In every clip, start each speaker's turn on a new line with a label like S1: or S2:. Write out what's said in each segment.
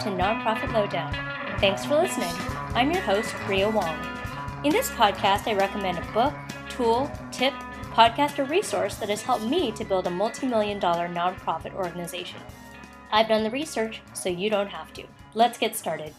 S1: to Nonprofit Lowdown. Thanks for listening. I'm your host, Ria Wong. In this podcast, I recommend a book, tool, tip, podcast, or resource that has helped me to build a multi million dollar nonprofit organization. I've done the research, so you don't have to. Let's get started.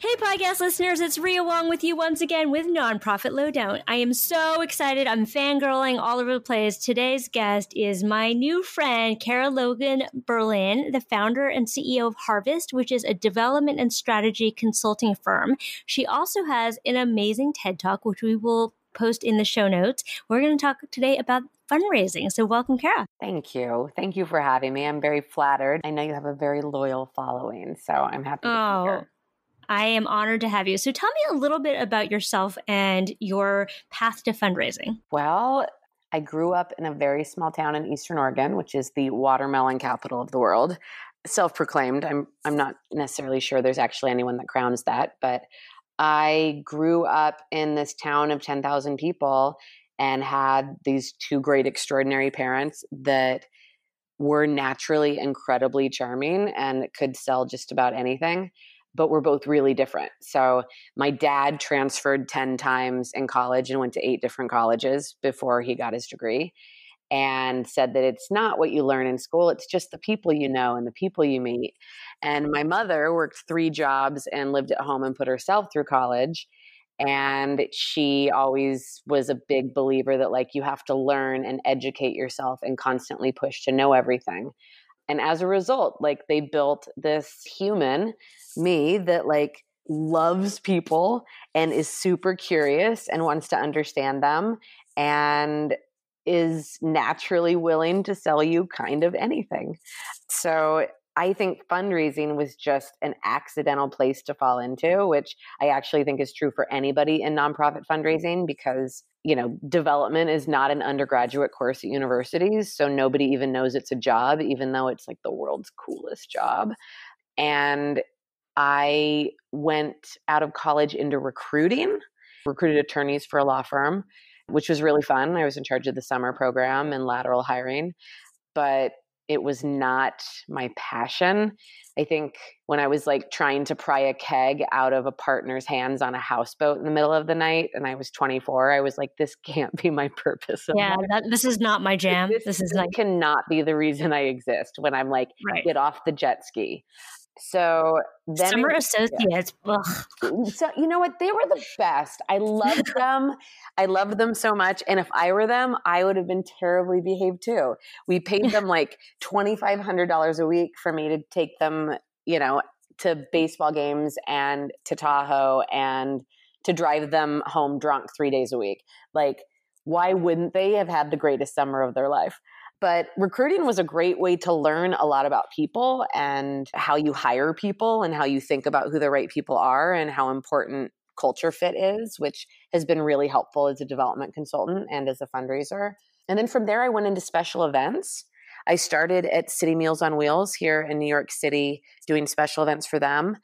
S1: Hey, podcast listeners, it's Ria Wong with you once again with Nonprofit Lowdown. I am so excited. I'm fangirling all over the place. Today's guest is my new friend, Kara Logan Berlin, the founder and CEO of Harvest, which is a development and strategy consulting firm. She also has an amazing TED Talk, which we will post in the show notes. We're going to talk today about fundraising. So, welcome, Kara.
S2: Thank you. Thank you for having me. I'm very flattered. I know you have a very loyal following, so I'm happy to oh. be here.
S1: I am honored to have you. So tell me a little bit about yourself and your path to fundraising.
S2: Well, I grew up in a very small town in Eastern Oregon, which is the watermelon capital of the world. Self-proclaimed. I'm I'm not necessarily sure there's actually anyone that crowns that, but I grew up in this town of 10,000 people and had these two great extraordinary parents that were naturally incredibly charming and could sell just about anything but we're both really different. So my dad transferred 10 times in college and went to eight different colleges before he got his degree and said that it's not what you learn in school, it's just the people you know and the people you meet. And my mother worked three jobs and lived at home and put herself through college. And she always was a big believer that, like, you have to learn and educate yourself and constantly push to know everything. And as a result, like they built this human, me, that like loves people and is super curious and wants to understand them and is naturally willing to sell you kind of anything. So I think fundraising was just an accidental place to fall into, which I actually think is true for anybody in nonprofit fundraising because you know, development is not an undergraduate course at universities. So nobody even knows it's a job, even though it's like the world's coolest job. And I went out of college into recruiting, recruited attorneys for a law firm, which was really fun. I was in charge of the summer program and lateral hiring. But it was not my passion. I think when I was like trying to pry a keg out of a partner's hands on a houseboat in the middle of the night and I was 24, I was like, this can't be my purpose.
S1: Yeah, that, this is not my jam.
S2: This,
S1: this is
S2: like cannot be the reason I exist when I'm like, right. get off the jet ski. So then
S1: summer associates. Yeah.
S2: So you know what? They were the best. I loved them. I loved them so much. And if I were them, I would have been terribly behaved too. We paid them like twenty five hundred dollars a week for me to take them, you know, to baseball games and to Tahoe and to drive them home drunk three days a week. Like, why wouldn't they have had the greatest summer of their life? But recruiting was a great way to learn a lot about people and how you hire people and how you think about who the right people are and how important culture fit is, which has been really helpful as a development consultant and as a fundraiser. And then from there, I went into special events. I started at City Meals on Wheels here in New York City doing special events for them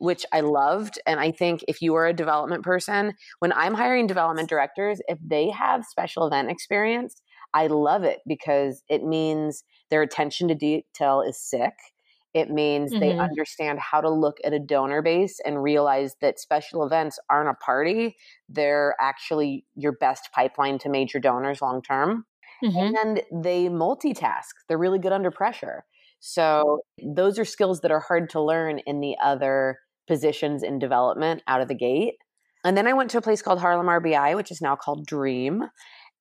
S2: which I loved. And I think if you are a development person, when I'm hiring development directors, if they have special event experience, I love it because it means their attention to detail is sick. It means mm-hmm. they understand how to look at a donor base and realize that special events aren't a party. They're actually your best pipeline to major donors long term. Mm-hmm. And they multitask, they're really good under pressure. So, those are skills that are hard to learn in the other positions in development out of the gate. And then I went to a place called Harlem RBI, which is now called Dream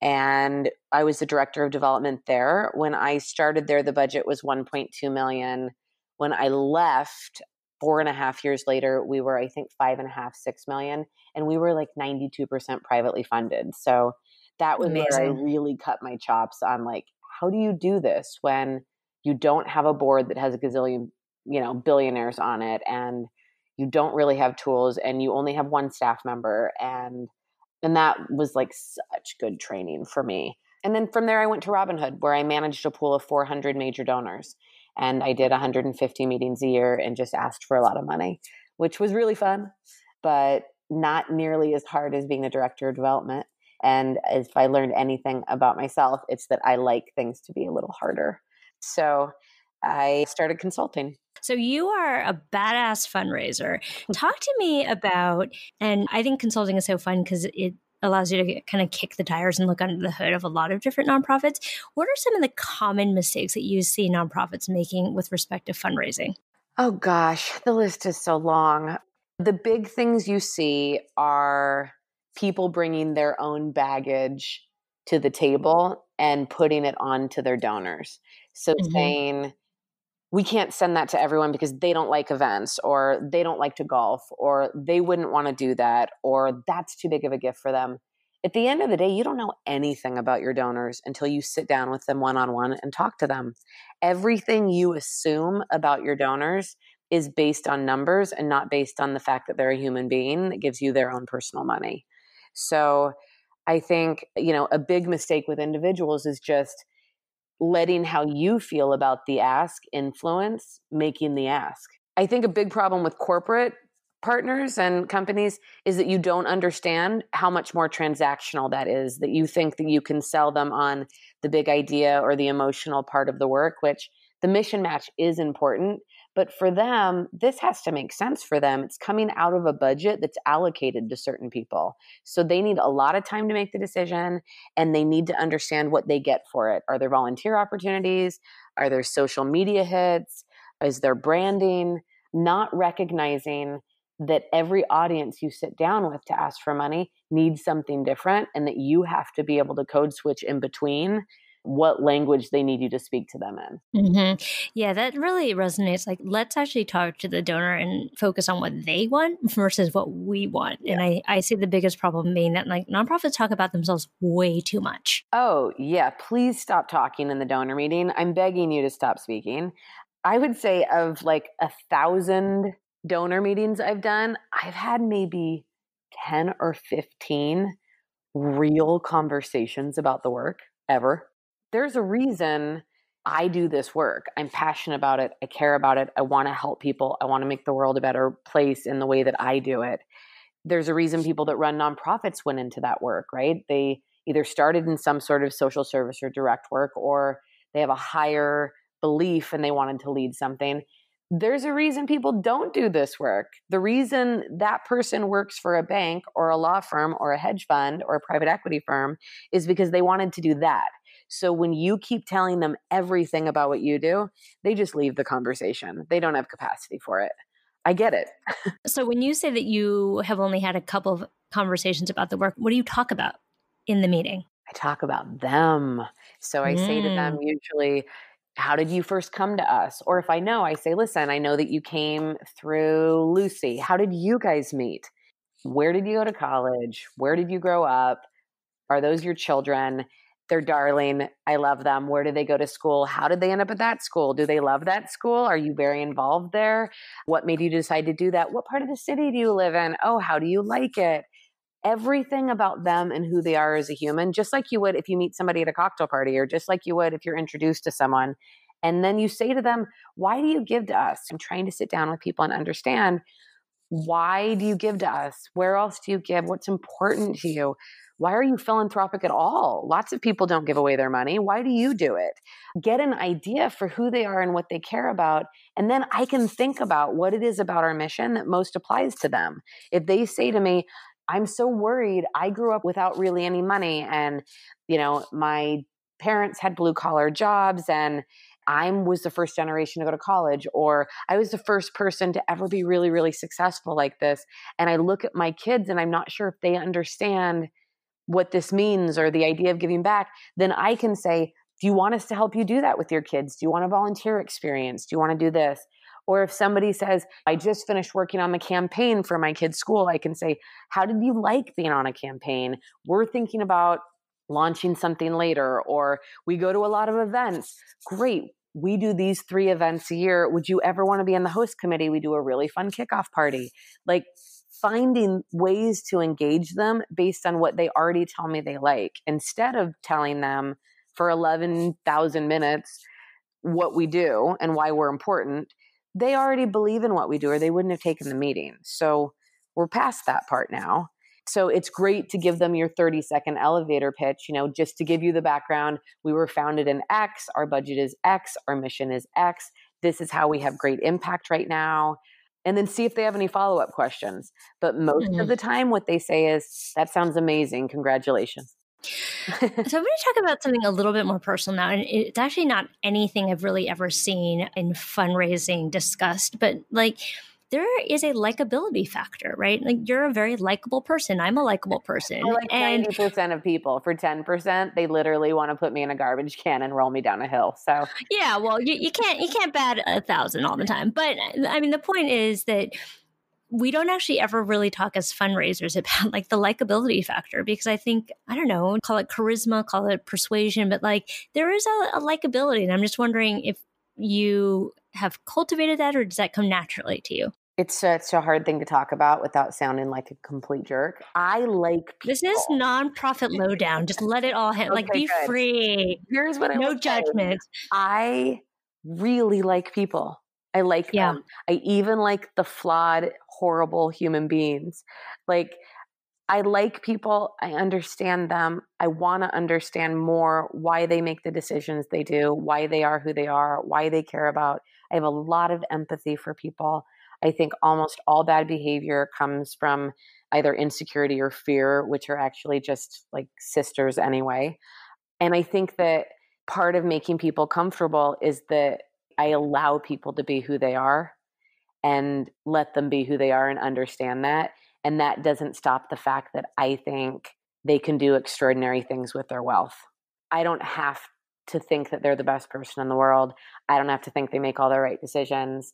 S2: and I was the director of development there. When I started there, the budget was 1.2 million. When I left, four and a half years later, we were, I think, five and a half, six million, and we were like 92% privately funded. So that was Amazing. where I really cut my chops on like, how do you do this when you don't have a board that has a gazillion, you know, billionaires on it and you don't really have tools and you only have one staff member and and that was like such good training for me. And then from there, I went to Robinhood, where I managed a pool of 400 major donors. And I did 150 meetings a year and just asked for a lot of money, which was really fun, but not nearly as hard as being a director of development. And if I learned anything about myself, it's that I like things to be a little harder. So I started consulting.
S1: So you are a badass fundraiser. Talk to me about, and I think consulting is so fun because it allows you to kind of kick the tires and look under the hood of a lot of different nonprofits. What are some of the common mistakes that you see nonprofits making with respect to fundraising?
S2: Oh gosh, the list is so long. The big things you see are people bringing their own baggage to the table and putting it on to their donors. So mm-hmm. saying, we can't send that to everyone because they don't like events or they don't like to golf or they wouldn't want to do that or that's too big of a gift for them. At the end of the day, you don't know anything about your donors until you sit down with them one on one and talk to them. Everything you assume about your donors is based on numbers and not based on the fact that they're a human being that gives you their own personal money. So I think, you know, a big mistake with individuals is just letting how you feel about the ask influence making the ask. I think a big problem with corporate partners and companies is that you don't understand how much more transactional that is, that you think that you can sell them on the big idea or the emotional part of the work, which the mission match is important. But for them, this has to make sense for them. It's coming out of a budget that's allocated to certain people. So they need a lot of time to make the decision and they need to understand what they get for it. Are there volunteer opportunities? Are there social media hits? Is there branding? Not recognizing that every audience you sit down with to ask for money needs something different and that you have to be able to code switch in between what language they need you to speak to them in.
S1: Mm-hmm. Yeah, that really resonates. Like, let's actually talk to the donor and focus on what they want versus what we want. Yeah. And I, I see the biggest problem being that like nonprofits talk about themselves way too much.
S2: Oh, yeah. Please stop talking in the donor meeting. I'm begging you to stop speaking. I would say of like a thousand donor meetings I've done, I've had maybe 10 or 15 real conversations about the work ever there's a reason I do this work. I'm passionate about it. I care about it. I want to help people. I want to make the world a better place in the way that I do it. There's a reason people that run nonprofits went into that work, right? They either started in some sort of social service or direct work, or they have a higher belief and they wanted to lead something. There's a reason people don't do this work. The reason that person works for a bank or a law firm or a hedge fund or a private equity firm is because they wanted to do that so when you keep telling them everything about what you do, they just leave the conversation. They don't have capacity for it. I get it.
S1: so when you say that you have only had a couple of conversations about the work, what do you talk about in the meeting?
S2: I talk about them. So I mm. say to them mm. usually, how did you first come to us? Or if I know, I say, listen, I know that you came through Lucy. How did you guys meet? Where did you go to college? Where did you grow up? Are those your children? They're darling. I love them. Where do they go to school? How did they end up at that school? Do they love that school? Are you very involved there? What made you decide to do that? What part of the city do you live in? Oh, how do you like it? Everything about them and who they are as a human, just like you would if you meet somebody at a cocktail party, or just like you would if you're introduced to someone. And then you say to them, Why do you give to us? I'm trying to sit down with people and understand why do you give to us? Where else do you give? What's important to you? Why are you philanthropic at all? Lots of people don't give away their money. Why do you do it? Get an idea for who they are and what they care about. And then I can think about what it is about our mission that most applies to them. If they say to me, I'm so worried, I grew up without really any money, and, you know, my parents had blue collar jobs and I was the first generation to go to college, or I was the first person to ever be really, really successful like this. And I look at my kids and I'm not sure if they understand what this means or the idea of giving back, then I can say, Do you want us to help you do that with your kids? Do you want a volunteer experience? Do you want to do this? Or if somebody says, I just finished working on the campaign for my kid's school, I can say, How did you like being on a campaign? We're thinking about launching something later, or we go to a lot of events. Great. We do these three events a year. Would you ever want to be in the host committee? We do a really fun kickoff party. Like, finding ways to engage them based on what they already tell me they like instead of telling them for 11,000 minutes what we do and why we're important. They already believe in what we do or they wouldn't have taken the meeting. So we're past that part now. So it's great to give them your 30 second elevator pitch, you know, just to give you the background. We were founded in X, our budget is X, our mission is X. this is how we have great impact right now and then see if they have any follow up questions. But most mm-hmm. of the time, what they say is, that sounds amazing. Congratulations.
S1: so I'm going to talk about something a little bit more personal now, and it's actually not anything I've really ever seen in fundraising discussed, but like there is a likability factor, right? Like you're a very likable person. I'm a likable person.
S2: For like ninety percent of people. For ten percent, they literally want to put me in a garbage can and roll me down a hill. So
S1: yeah, well, you, you can't you can't bat a thousand all the time. But I mean, the point is that we don't actually ever really talk as fundraisers about like the likability factor because I think, I don't know, call it charisma, call it persuasion, but like there is a, a likability. And I'm just wondering if you have cultivated that or does that come naturally to you?
S2: It's such a hard thing to talk about without sounding like a complete jerk. I like
S1: people. This is nonprofit lowdown. Just let it all hit. Okay, like be good. free.
S2: Here's what I
S1: No judgment. Say.
S2: I really like people. I like yeah. them. I even like the flawed, horrible human beings. Like I like people. I understand them. I want to understand more why they make the decisions they do, why they are who they are, why they care about. I have a lot of empathy for people. I think almost all bad behavior comes from either insecurity or fear, which are actually just like sisters anyway. And I think that part of making people comfortable is that I allow people to be who they are and let them be who they are and understand that. And that doesn't stop the fact that I think they can do extraordinary things with their wealth. I don't have to think that they're the best person in the world. I don't have to think they make all the right decisions.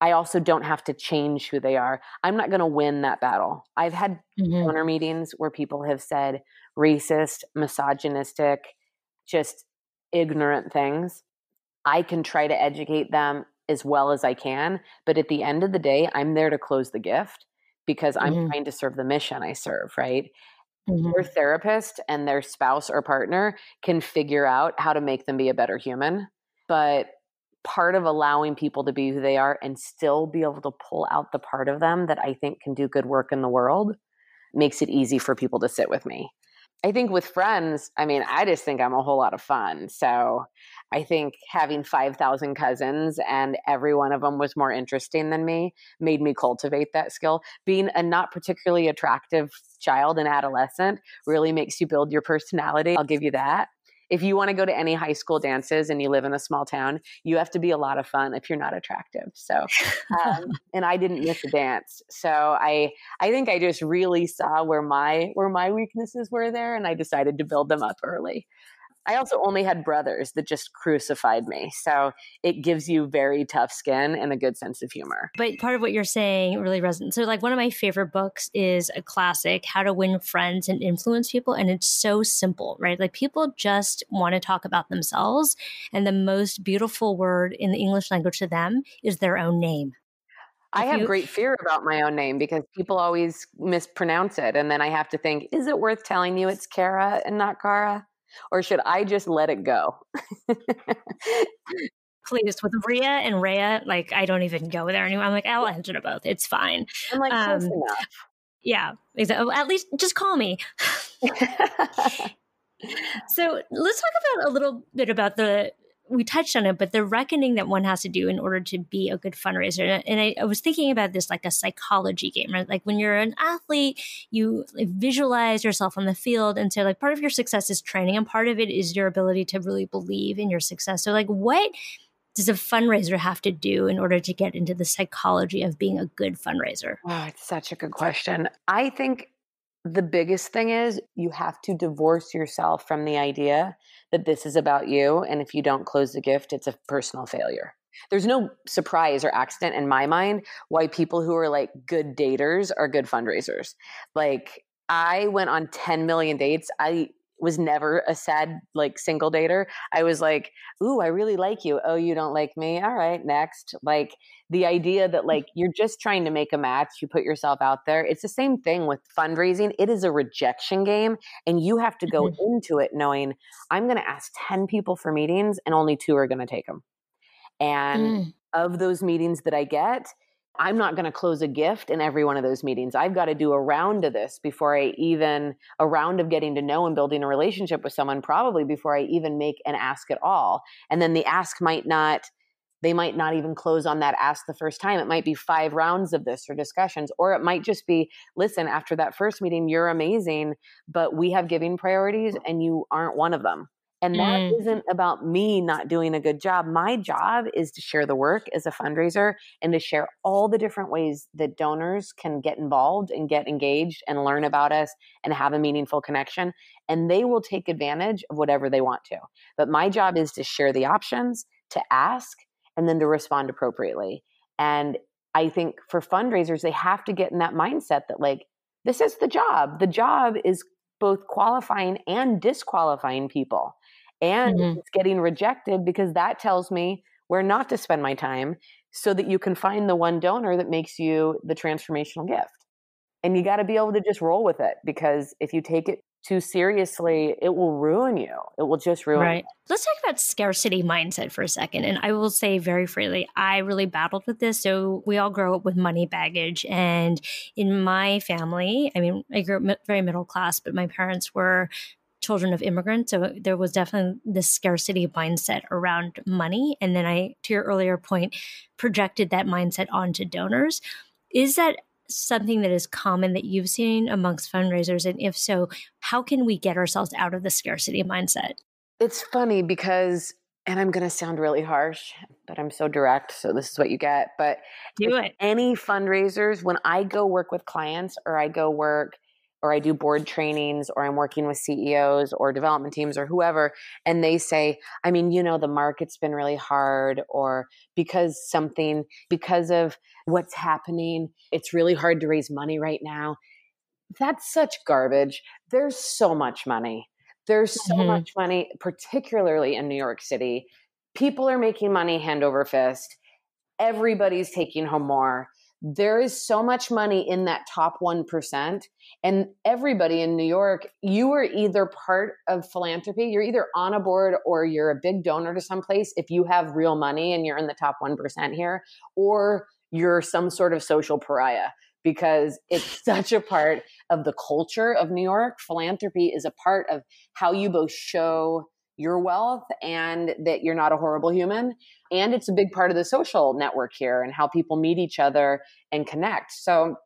S2: I also don't have to change who they are. I'm not going to win that battle. I've had mm-hmm. donor meetings where people have said racist, misogynistic, just ignorant things. I can try to educate them as well as I can, but at the end of the day, I'm there to close the gift because I'm mm-hmm. trying to serve the mission I serve, right? Mm-hmm. Their therapist and their spouse or partner can figure out how to make them be a better human, but part of allowing people to be who they are and still be able to pull out the part of them that I think can do good work in the world makes it easy for people to sit with me. I think with friends, I mean, I just think I'm a whole lot of fun. So I think having 5,000 cousins and every one of them was more interesting than me made me cultivate that skill. Being a not particularly attractive child and adolescent really makes you build your personality. I'll give you that if you want to go to any high school dances and you live in a small town, you have to be a lot of fun if you're not attractive. So, um, and I didn't miss a dance. So I, I think I just really saw where my, where my weaknesses were there and I decided to build them up early. I also only had brothers that just crucified me. So it gives you very tough skin and a good sense of humor.
S1: But part of what you're saying really resonates. So, like, one of my favorite books is a classic, How to Win Friends and Influence People. And it's so simple, right? Like, people just want to talk about themselves. And the most beautiful word in the English language to them is their own name.
S2: I have you, great fear about my own name because people always mispronounce it. And then I have to think, is it worth telling you it's Kara and not Kara? Or should I just let it go?
S1: Please, with Ria and Rhea, like I don't even go there anymore. I'm like, I'll answer to both. It's fine.
S2: I'm like, um, enough.
S1: Yeah, exactly. At least just call me. so let's talk about a little bit about the we touched on it, but the reckoning that one has to do in order to be a good fundraiser. And I, I, was thinking about this like a psychology game, right? Like when you're an athlete, you visualize yourself on the field. And so, like, part of your success is training, and part of it is your ability to really believe in your success. So, like, what does a fundraiser have to do in order to get into the psychology of being a good fundraiser?
S2: Oh, it's such a good question. I think the biggest thing is you have to divorce yourself from the idea that this is about you. And if you don't close the gift, it's a personal failure. There's no surprise or accident in my mind why people who are like good daters are good fundraisers. Like, I went on 10 million dates. I was never a sad like single dater. I was like, "Ooh, I really like you. Oh, you don't like me. All right, next." Like the idea that like you're just trying to make a match, you put yourself out there. It's the same thing with fundraising. It is a rejection game and you have to go mm-hmm. into it knowing I'm going to ask 10 people for meetings and only two are going to take them. And mm. of those meetings that I get, I'm not going to close a gift in every one of those meetings. I've got to do a round of this before I even, a round of getting to know and building a relationship with someone, probably before I even make an ask at all. And then the ask might not, they might not even close on that ask the first time. It might be five rounds of this or discussions, or it might just be listen, after that first meeting, you're amazing, but we have giving priorities and you aren't one of them. And that
S1: Mm.
S2: not about me not doing a good job. My job is to share the work as a fundraiser and to share all the different ways that donors can get involved and get engaged and learn about us and have a meaningful connection. And they will take advantage of whatever they want to. But my job is to share the options, to ask, and then to respond appropriately. And I think for fundraisers, they have to get in that mindset that, like, this is the job. The job is both qualifying and disqualifying people. And
S1: Mhm.
S2: it's getting rejected because that tells me where not to spend my time so that you can find the one donor that makes you the transformational gift. And you got to be able to just roll with it because if you take it too seriously, it will ruin you. It will just ruin
S1: Right. Let's talk about scarcity mindset for a second. And I will say very freely, I really battled with this. So we all grow up with money baggage. And in my family, I mean, I grew up very middle class, but my parents were children of immigrants. So there was definitely this scarcity mindset around money. And then I, to your earlier point, projected that mindset onto donors. Is that something that is common that you've seen amongst fundraisers? And if so, how can we get ourselves out of the scarcity mindset?
S2: It's funny because, and I'm going to sound really harsh, but I'm so direct. So this is what you get. But
S1: Do it.
S2: any fundraisers, when I go work with clients or I go work or I do board trainings or I'm working with CEOs or development teams or whoever, and they say, I mean, you know, the market's been really hard or because something, because of what's happening, it's really hard to raise money right now. That's such garbage. There's so much money. There's so
S1: Mhm.
S2: much money, particularly in New York City. People are making money hand over fist. Everybody's taking home more. There is so much money in that top 1%. And everybody in New York, you are either part of philanthropy, you're either on a board or you're a big donor to someplace if you have real money and you're in the top 1% here, or you're some sort of social pariah because it's such a part of the culture of New York. Philanthropy is a part of how you both show your wealth and that you're not a horrible human. And it's a big part of the social network here and how people meet each other and connect. So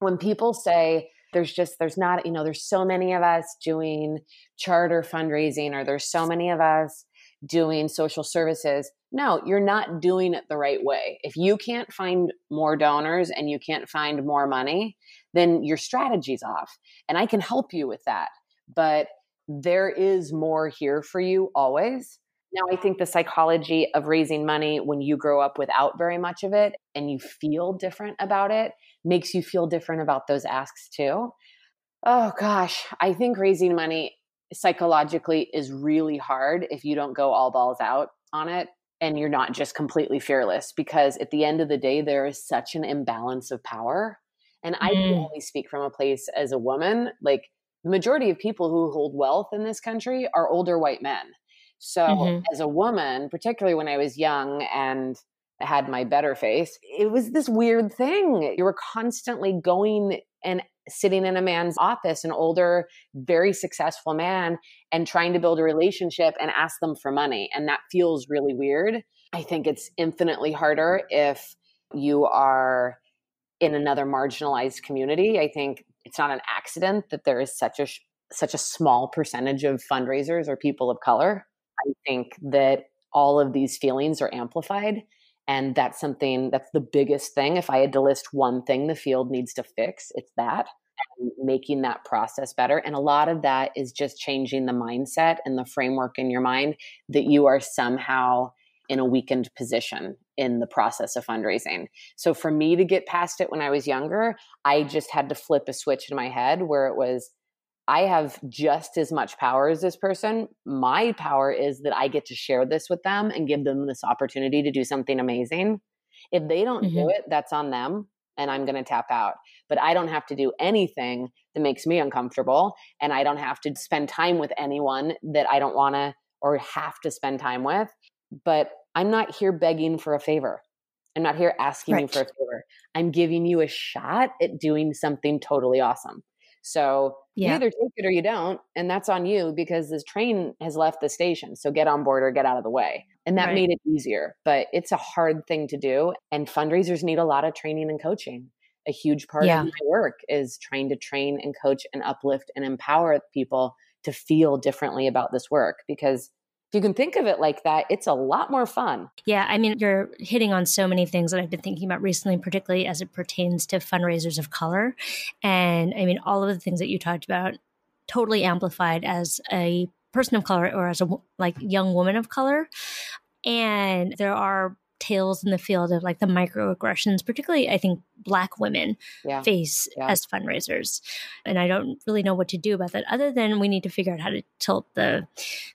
S2: when people say, there's just there's not you know there's so many of us doing charter fundraising or there's so many of us doing social services no you're not doing it the right way. If you can't find more donors and you can't find more money then your strategy's off. And i can help you with that but there is more here for you always now i think the psychology of raising money when you grow up without very much of it and you feel different about it makes you feel different about those asks too. Oh gosh, I think raising money psychologically is really hard if you don't go all balls out on it and you're not just completely fearless because at the end of the day there is such an imbalance of power. And I can
S1: Mm.
S2: only speak from a place as a woman, like the majority of people who hold wealth in this country are older white men. So
S1: Mhm.
S2: as a woman, particularly when I was young and had my better face. It was this weird thing. You were constantly going and sitting in a man's office, an older, very successful man, and trying to build a relationship and ask them for money. And that feels really weird. I think it's infinitely harder if you are in another marginalized community. I think it's not an accident that there is such a such a small percentage of fundraisers or people of color. I think that all of these feelings are amplified and that's something that's the biggest thing. If I had to list one thing the field needs to fix, it's that and making that process better. And a lot of that is just changing the mindset and the framework in your mind that you are somehow in a weakened position in the process of fundraising. So for me to get past it when I was younger, I just had to flip a switch in my head where it was I have just as much power as this person. My power is that I get to share this with them and give them this opportunity to do something amazing. If they don't do
S1: Mhm.
S2: it, that's on them and I'm going to tap out. But I don't have to do anything that makes me uncomfortable and I don't have to spend time with anyone that I don't want to or have to spend time with. But I'm not here begging for a favor. I'm not here asking you for a favor. I'm giving you a shot at doing something totally awesome. So You either take it or you don't, and that's on you because this train has left the station. So get on board or get out of the way. And that
S1: Right.
S2: made it easier, but it's a hard thing to do. And fundraisers need a lot of training and coaching. A huge part
S1: Yeah.
S2: of my work is trying to train and coach and uplift and empower people to feel differently about this work because if you can think of it like that, it's a lot more fun.
S1: Yeah, I mean, you're hitting on so many things that I've been thinking about recently, particularly as it pertains to fundraisers of color. And I mean, all of the things that you talked about totally amplified as a person of color or as a like young woman of color. And there are tales in the field of like the microaggressions, particularly I think black women
S2: Yeah.
S1: face
S2: Yeah.
S1: as fundraisers. And I don't really know what to do about that other than we need to figure out how to tilt the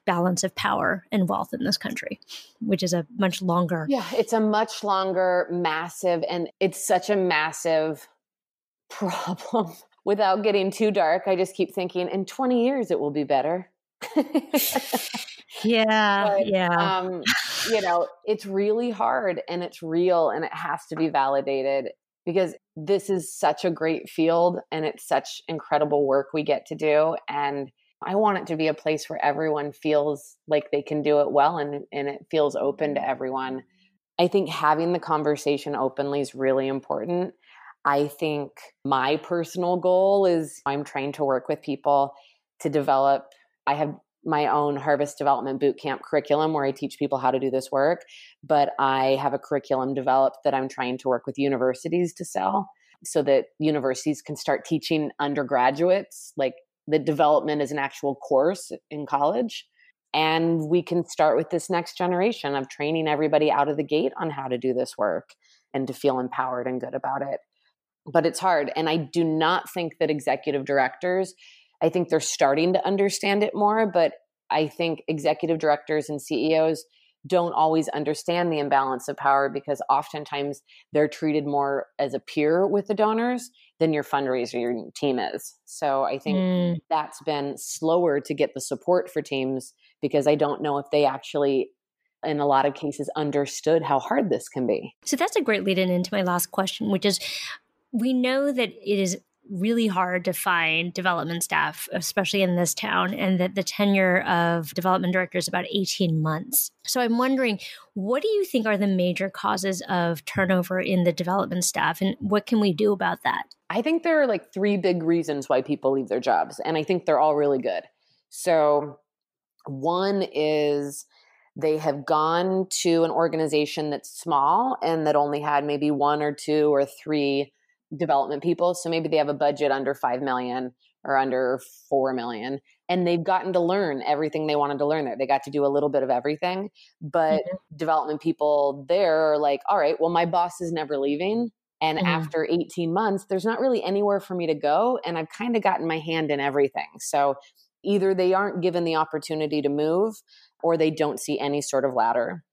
S1: balance of power and wealth in this country, which is a much longer
S2: Yeah, it's a much longer, massive, and it's such a massive problem. Without getting too dark, I just keep thinking in 20 years it will be better.
S1: Yeah,
S2: But,
S1: yeah.
S2: um, you know, it's really hard and it's real and it has to be validated because this is such a great field and it's such incredible work we get to do. And I want it to be a place where everyone feels like they can do it well and, and it feels open to everyone. I think having the conversation openly is really important. I think my personal goal is I'm trying to work with people to develop. I have my own harvest development boot camp curriculum where I teach people how to do this work, but I have a curriculum developed that I'm trying to work with universities to sell so that universities can start teaching undergraduates like the development is an actual course in college and we can start with this next generation of training everybody out of the gate on how to do this work and to feel empowered and good about it. But it's hard and i do not think that executive directors i think they're starting to understand it more but i think executive directors and ceos don't always understand the imbalance of power because oftentimes they're treated more as a peer with the donors than your fundraiser your team is so i think
S1: Mm,
S2: that's been slower to get the support for teams because I don't know if they actually, in a lot of cases, understood how hard this can be.
S1: So that's a great lead in into my last question, which is we know that it is really hard to find development staff, especially in this town, and that the tenure of development director is about 18 months. So I'm wondering, what do you think are the major causes of turnover in the development staff, and what can we do about that?
S2: I think there are like three big reasons why people leave their jobs, and I think they're all really good. So, one is they have gone to an organization that's small and that only had maybe one or two or three development people. So maybe they have a budget under 5 million or under 4 million and they've gotten to learn everything they wanted to learn there. They got to do a little bit of everything, but development people there are like, all right, well, my boss is never leaving. And
S1: Mhm.
S2: after 18 months, there's not really anywhere for me to go. And I've kind of gotten my hand in everything. So either they aren't given the opportunity to move or they don't see any sort of ladder.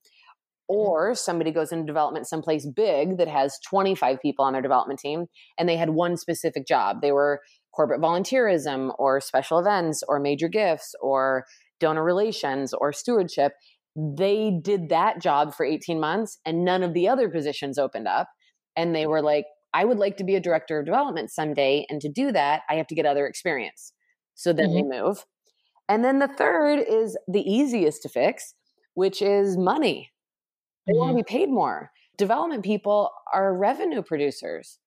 S2: Mm-hmm. Or somebody goes into development someplace big that has 25 people on their development team and they had one specific job. They were corporate volunteerism or special events or major gifts or donor relations or stewardship. They did that job for 18 months and none of the other positions opened up. And they were like, I would like to be a director of development someday. And to do that, I have to get other experience. So then they mm-hmm. move. And then the third is the easiest to fix, which is money. They want to be paid more. Development people are revenue producers.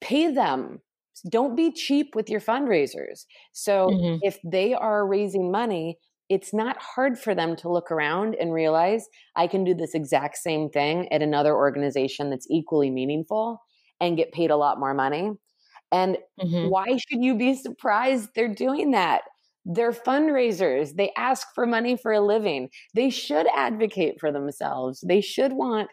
S2: Pay them. Don't be cheap with your fundraisers. So
S1: Mhm.
S2: if they are raising money, it's not hard for them to look around and realize I can do this exact same thing at another organization that's equally meaningful and get paid a lot more money. And
S1: Mhm.
S2: why should you be surprised they're doing that? They're fundraisers. They ask for money for a living. They should advocate for themselves. They should want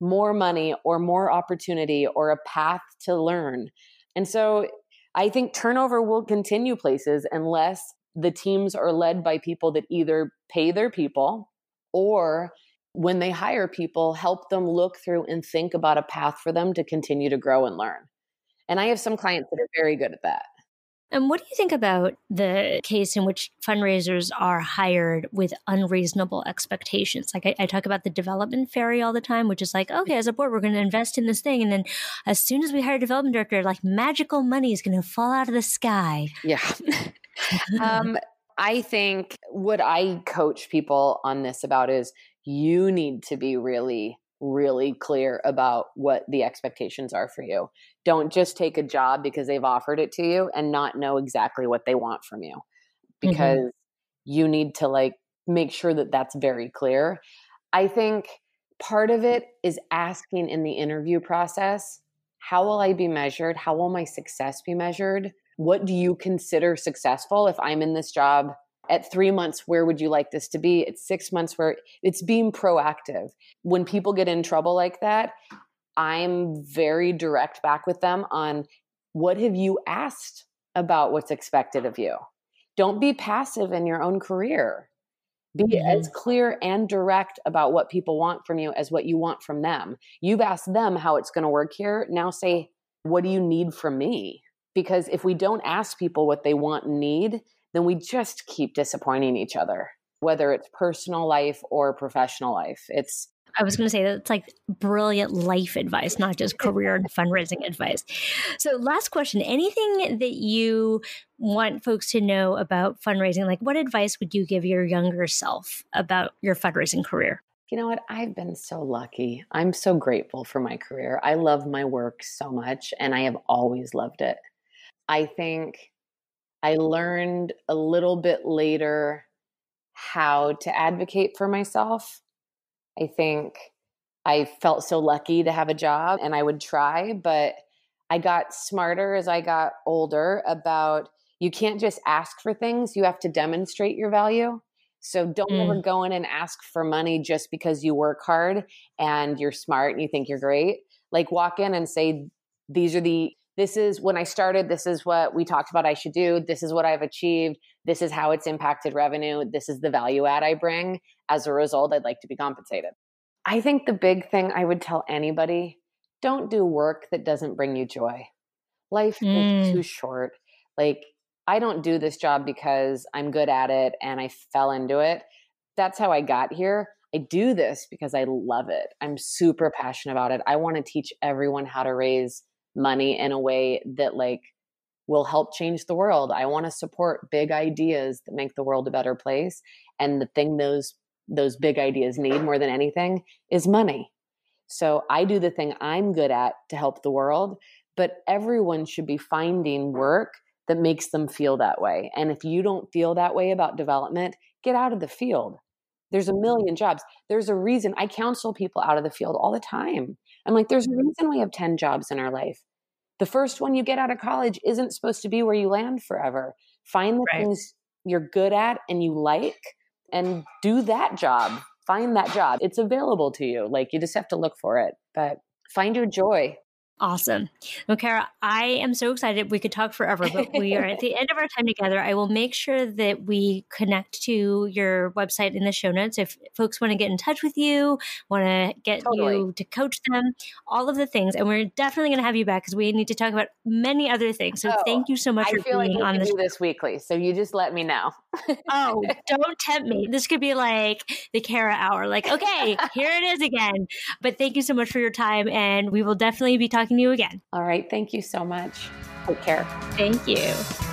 S2: more money or more opportunity or a path to learn. And so I think turnover will continue places unless the teams are led by people that either pay their people or when they hire people, help them look through and think about a path for them to continue to grow and learn. And I have some clients that are very good at that.
S1: And what do you think about the case in which fundraisers are hired with unreasonable expectations? Like I, I, talk about the development fairy all the time, which is like, okay, as a board, we're going to invest in this thing. And then as soon as we hire a development director, like magical money is going to fall out of the sky.
S2: Yeah. um, I think what I coach people on this about is you need to be really really clear about what the expectations are for you. Don't just take a job because they've offered it to you and not know exactly what they want from you mm-hmm. because mm-hmm. you need to like make sure that that's very clear. I think part of it is asking in the interview process, how will I be measured? How will my success be measured? What do you consider successful if I'm in this job at three months, where would you like this to be? At six months where it's being proactive. When people get in trouble like that, I'm very direct back with them on what have you asked about what's expected of you? Don't be passive in your own career. Be mm-hmm. as clear and direct about what people want from you as what you want from them. You've asked them how it's going to work here. Now say, what do you need from me? Because if we don't ask people what they want and need, then we just keep disappointing each other, whether it's personal life or professional life. It's
S1: I was going to say that it's like brilliant life advice, not just career and fundraising advice. So, last question anything that you want folks to know about fundraising? Like, what advice would you give your younger self about your fundraising career?
S2: You know what? I've been so lucky. I'm so grateful for my career. I love my work so much, and I have always loved it. I think I learned a little bit later how to advocate for myself. I think I felt so lucky to have a job and I would try, but I got smarter as I got older about you can't just ask for things, you have to demonstrate your value. So don't mm. ever go in and ask for money just because you work hard and you're smart and you think you're great. Like walk in and say, these are the this is when I started, this is what we talked about I should do. This is what I've achieved. This is how it's impacted revenue. This is the value add I bring. As a result, I'd like to be compensated. I think the big thing I would tell anybody don't do work that doesn't bring you joy. Life mm. is too short. Like, I don't do this job because I'm good at it and I fell into it. That's how I got here. I do this because I love it. I'm super passionate about it. I want to teach everyone how to raise money in a way that like will help change the world. I want to support big ideas that make the world a better place. And the thing those those big ideas need more than anything is money. So I do the thing I'm good at to help the world, but everyone should be finding work that makes them feel that way. And if you don't feel that way about development, get out of the field. There's a mm-hmm. million jobs. There's a reason I counsel people out of the field all the time. I'm like, there's a mm-hmm. reason we have 10 jobs in our life. The first one you get out of college isn't supposed to be where you land forever. Find the right. things you're good at and you like and do that job. Find that job. It's available to you. Like you just have to look for it. But find your joy.
S1: Awesome. Well, Kara, I am so excited. We could talk forever, but we are at the end of our time together. I will make sure that we connect to your website in the show notes. If folks want to get in touch with you, want to get totally. you to coach them, all of the things. And we're definitely going to have you back because we need to talk about many other things. So oh, thank you so much I for being like on
S2: this. this weekly. So you just let me know.
S1: oh, don't tempt me. This could be like the Kara hour. Like, okay, here it is again. But thank you so much for your time. And we will definitely be talking talking to you again.
S2: All right. Thank you so much. Take care.
S1: Thank you.